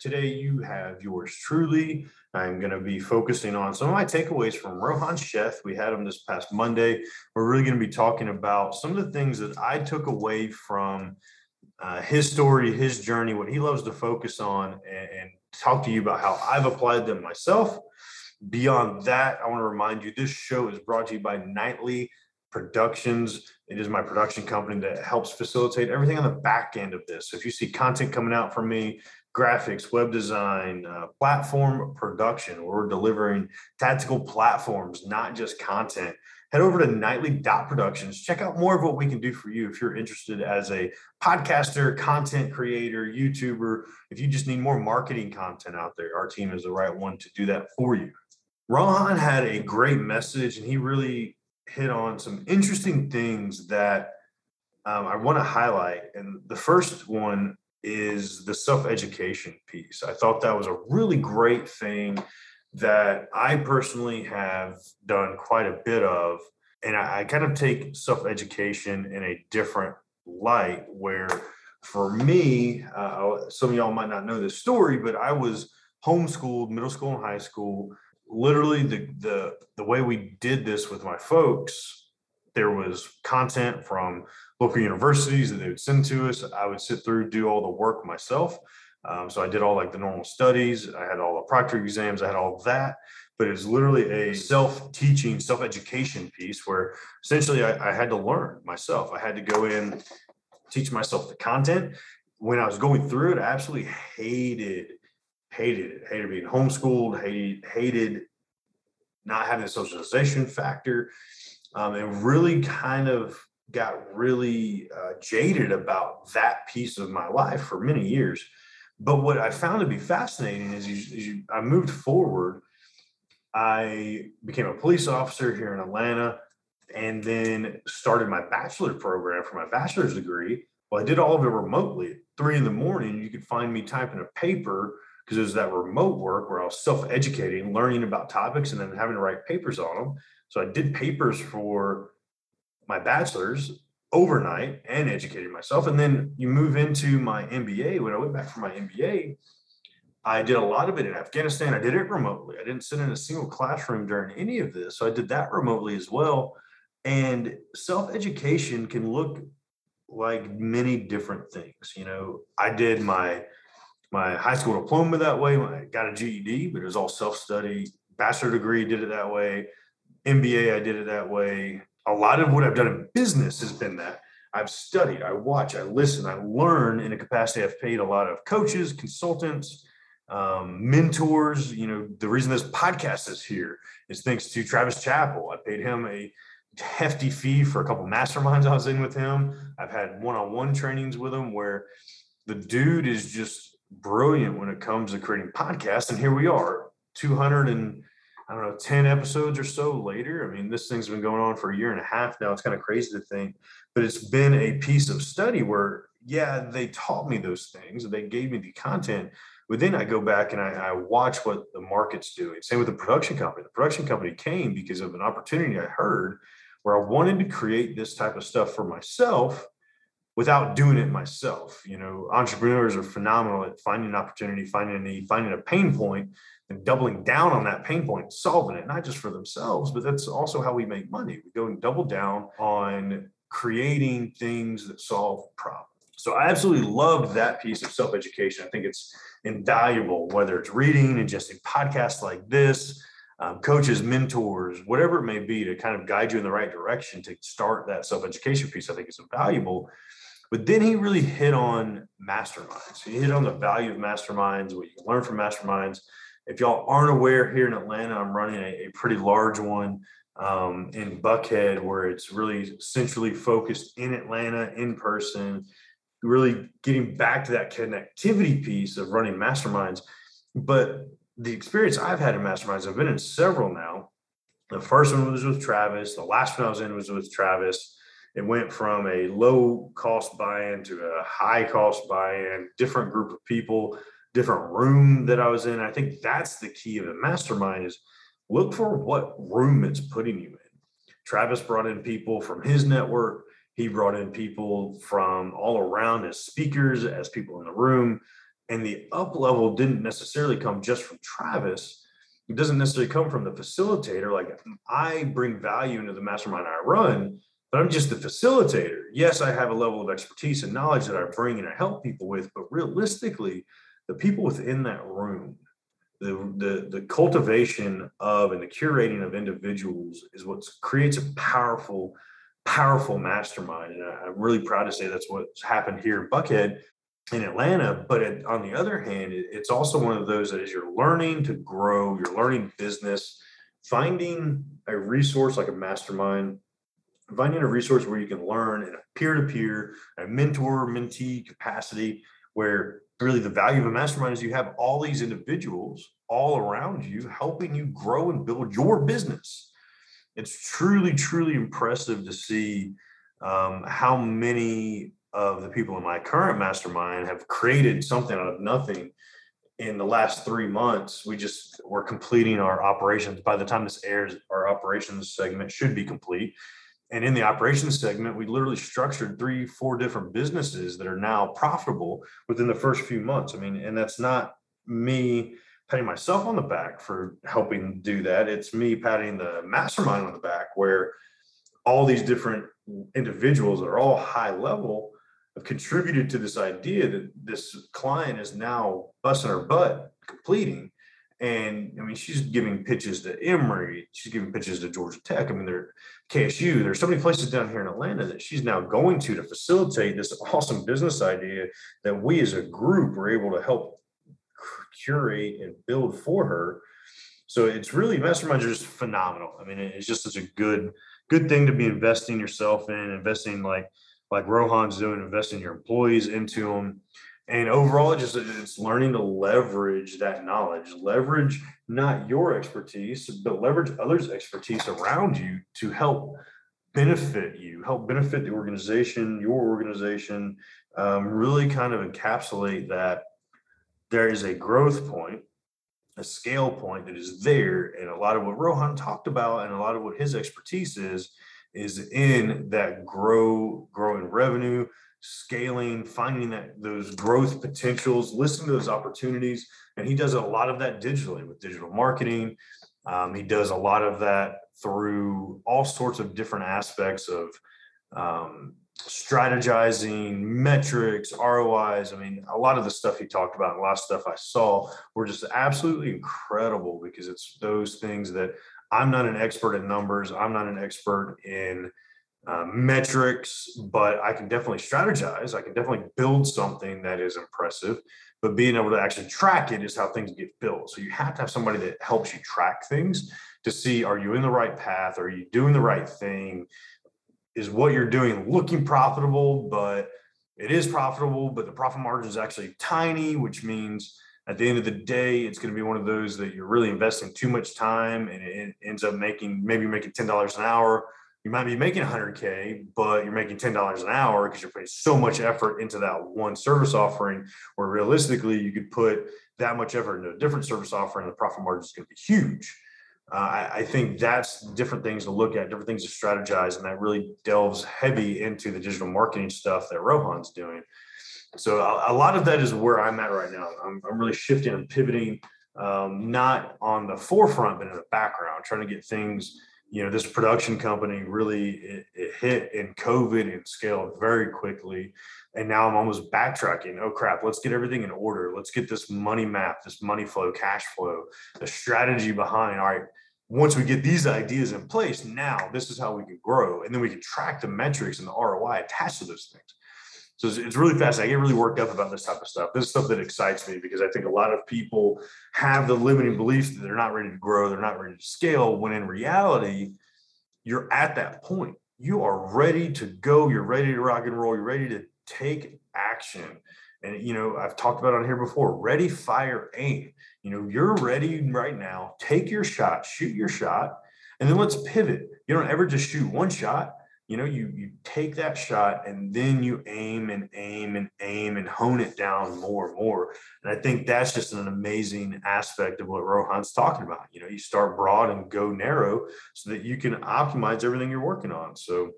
Today, you have yours truly. I'm going to be focusing on some of my takeaways from Rohan Sheth. We had him this past Monday. We're really going to be talking about some of the things that I took away from uh, his story, his journey, what he loves to focus on, and, and talk to you about how I've applied them myself. Beyond that, I want to remind you this show is brought to you by Nightly Productions. It is my production company that helps facilitate everything on the back end of this. So if you see content coming out from me, graphics, web design, uh, platform production. We're delivering tactical platforms, not just content. Head over to nightly Dot productions. Check out more of what we can do for you if you're interested as a podcaster, content creator, YouTuber. If you just need more marketing content out there, our team is the right one to do that for you. Rohan had a great message and he really hit on some interesting things that um, I want to highlight. And the first one is the self education piece. I thought that was a really great thing that I personally have done quite a bit of. And I, I kind of take self education in a different light where for me, uh, some of y'all might not know this story, but I was homeschooled middle school and high school. Literally, the the the way we did this with my folks, there was content from local universities that they would send to us. I would sit through, do all the work myself. Um, so I did all like the normal studies. I had all the proctor exams. I had all that. But it was literally a self-teaching, self-education piece where essentially I, I had to learn myself. I had to go in, teach myself the content. When I was going through it, I absolutely hated, hated it. Hated being homeschooled. Hated, hated not having the socialization factor. Um, and really kind of got really uh, jaded about that piece of my life for many years. But what I found to be fascinating is, you, you, I moved forward. I became a police officer here in Atlanta and then started my bachelor program for my bachelor's degree. Well, I did all of it remotely. At three in the morning, you could find me typing a paper because it was that remote work where I was self educating, learning about topics, and then having to write papers on them. So I did papers for my bachelor's overnight and educated myself. And then you move into my MBA. When I went back for my MBA, I did a lot of it in Afghanistan. I did it remotely. I didn't sit in a single classroom during any of this. So I did that remotely as well. And self education can look like many different things. You know, I did my my high school diploma that way. I got a GED, but it was all self study. Bachelor degree did it that way. MBA, I did it that way a lot of what I've done in business has been that I've studied, I watch, I listen, I learn in a capacity. I've paid a lot of coaches, consultants, um, mentors. You know, the reason this podcast is here is thanks to Travis Chappell. I paid him a hefty fee for a couple masterminds I was in with him. I've had one-on-one trainings with him where the dude is just brilliant when it comes to creating podcasts. And here we are, 200 and I don't know, 10 episodes or so later. I mean, this thing's been going on for a year and a half now. It's kind of crazy to think, but it's been a piece of study where, yeah, they taught me those things, they gave me the content, but then I go back and I, I watch what the market's doing. Same with the production company. The production company came because of an opportunity I heard where I wanted to create this type of stuff for myself without doing it myself. You know, entrepreneurs are phenomenal at finding an opportunity, finding a need, finding a pain point, and doubling down on that pain point, solving it, not just for themselves, but that's also how we make money. We go and double down on creating things that solve problems. So I absolutely loved that piece of self education. I think it's invaluable, whether it's reading, ingesting podcasts like this, um, coaches, mentors, whatever it may be, to kind of guide you in the right direction to start that self education piece. I think is invaluable. But then he really hit on masterminds. He hit on the value of masterminds, what you can learn from masterminds, if y'all aren't aware, here in Atlanta, I'm running a, a pretty large one um, in Buckhead where it's really centrally focused in Atlanta, in person, really getting back to that connectivity piece of running masterminds. But the experience I've had in masterminds, I've been in several now. The first one was with Travis. The last one I was in was with Travis. It went from a low cost buy in to a high cost buy in, different group of people, different room that I was in. I think that's the key of a mastermind is look for what room it's putting you in. Travis brought in people from his network. He brought in people from all around as speakers, as people in the room. And the up level didn't necessarily come just from Travis. It doesn't necessarily come from the facilitator. Like I bring value into the mastermind I run, but I'm just the facilitator. Yes, I have a level of expertise and knowledge that I bring and I help people with, but realistically, the people within that room, the, the, the cultivation of and the curating of individuals is what creates a powerful, powerful mastermind. And I, am really proud to say that's what's happened here in Buckhead in Atlanta. But it, on the other hand, it, it's also one of those that as you're learning to grow, you're learning business, finding a resource like a mastermind finding a resource where you can learn in a peer-to-peer, a mentor mentee capacity, where really the value of a mastermind is you have all these individuals all around you helping you grow and build your business. It's truly, truly impressive to see um, how many of the people in my current mastermind have created something out of nothing in the last three months. We just we're completing our operations. By the time this airs our operations segment should be complete and in the operations segment, we literally structured three, four different businesses that are now profitable within the first few months. I mean, and that's not me patting myself on the back for helping do that. It's me patting the mastermind on the back where all these different individuals that are all high level have contributed to this idea that this client is now busting her butt completing and I mean, she's giving pitches to Emory, she's giving pitches to Georgia Tech. I mean, they're KSU. There's so many places down here in Atlanta that she's now going to to facilitate this awesome business idea that we as a group were able to help curate and build for her. So it's really masterminds are just phenomenal. I mean, it's just such a good, good thing to be investing yourself in, investing like like Rohan's doing, investing your employees into them and overall just it's learning to leverage that knowledge leverage not your expertise but leverage others expertise around you to help benefit you help benefit the organization your organization um, really kind of encapsulate that there is a growth point a scale point that is there. And a lot of what rohan talked about and a lot of what his expertise is is in that grow growing revenue scaling, finding that those growth potentials, listening to those opportunities. And he does a lot of that digitally with digital marketing. Um, he does a lot of that through all sorts of different aspects of um, strategizing, metrics, ROIs. I mean, a lot of the stuff he talked about, a lot of stuff I saw were just absolutely incredible because it's those things that I'm not an expert in numbers. I'm not an expert in uh, metrics, but I can definitely strategize. I can definitely build something that is impressive, but being able to actually track it is how things get built. So you have to have somebody that helps you track things to see are you in the right path? Are you doing the right thing? Is what you're doing looking profitable, but it is profitable, but the profit margin is actually tiny, which means at the end of the day, it's going to be one of those that you're really investing too much time and it ends up making maybe making $10 an hour you might be making 100k but you're making $10 an hour because you're putting so much effort into that one service offering where realistically you could put that much effort into a different service offering and the profit margin is going to be huge. Uh, I, I, think that's different things to look at different things to strategize and that really delves heavy into the digital marketing stuff that rohan's doing. So a, a lot of that is where i'm at right now. I'm, I'm really shifting and pivoting um, not on the forefront but in the background trying to get things you know, this production company really it, it hit in COVID and scaled very quickly. And now I'm almost backtracking. Oh crap, let's get everything in order. Let's get this money map, this money flow, cash flow, the strategy behind. All right, once we get these ideas in place, now this is how we can grow. And then we can track the metrics and the ROI attached to those things. So it's, it's really fascinating. I get really worked up about this type of stuff. This is stuff that excites me because I think a lot of people have the limiting beliefs that they're not ready to grow, they're not ready to scale. When in reality, you're at that point. You are ready to go. You're ready to rock and roll. You're ready to take action. And, you know, I've talked about on here before ready, fire, aim. You know, you're ready right now. Take your shot, shoot your shot, and then let's pivot. You don't ever just shoot one shot you know you you take that shot and then you aim and aim and aim and hone it down more and more and i think that's just an amazing aspect of what rohan's talking about you know you start broad and go narrow so that you can optimize everything you're working on so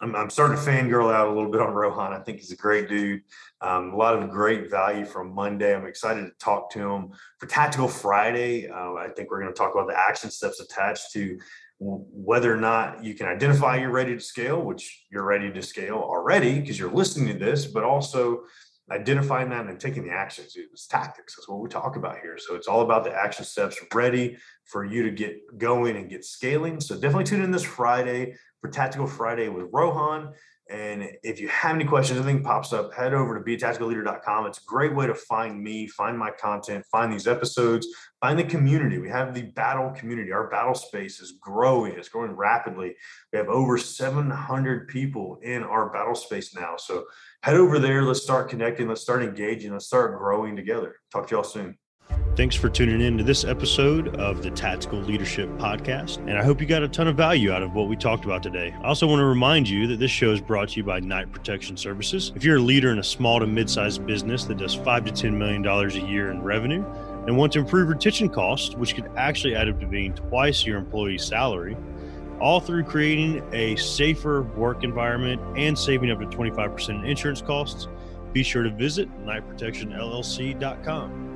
I'm, I'm starting to fangirl out a little bit on Rohan. I think he's a great dude. Um, a lot of great value from Monday. I'm excited to talk to him for Tactical Friday. Uh, I think we're going to talk about the action steps attached to whether or not you can identify you're ready to scale, which you're ready to scale already because you're listening to this, but also identifying that and taking the actions. It's tactics. That's what we talk about here. So it's all about the action steps ready for you to get going and get scaling. So definitely tune in this Friday for Tactical Friday with Rohan. And if you have any questions, anything pops up, head over to beatacticalleader.com. It's a great way to find me, find my content, find these episodes, find the community. We have the battle community. Our battle space is growing, it's growing rapidly. We have over 700 people in our battle space now. So head over there. Let's start connecting. Let's start engaging. Let's start growing together. Talk to y'all soon. Thanks for tuning in to this episode of the Tactical Leadership Podcast. And I hope you got a ton of value out of what we talked about today. I also want to remind you that this show is brought to you by Knight Protection Services. If you're a leader in a small to mid sized business that does five to $10 million a year in revenue and want to improve retention costs, which could actually add up to being twice your employee's salary, all through creating a safer work environment and saving up to 25% in insurance costs, be sure to visit knightprotectionllc.com.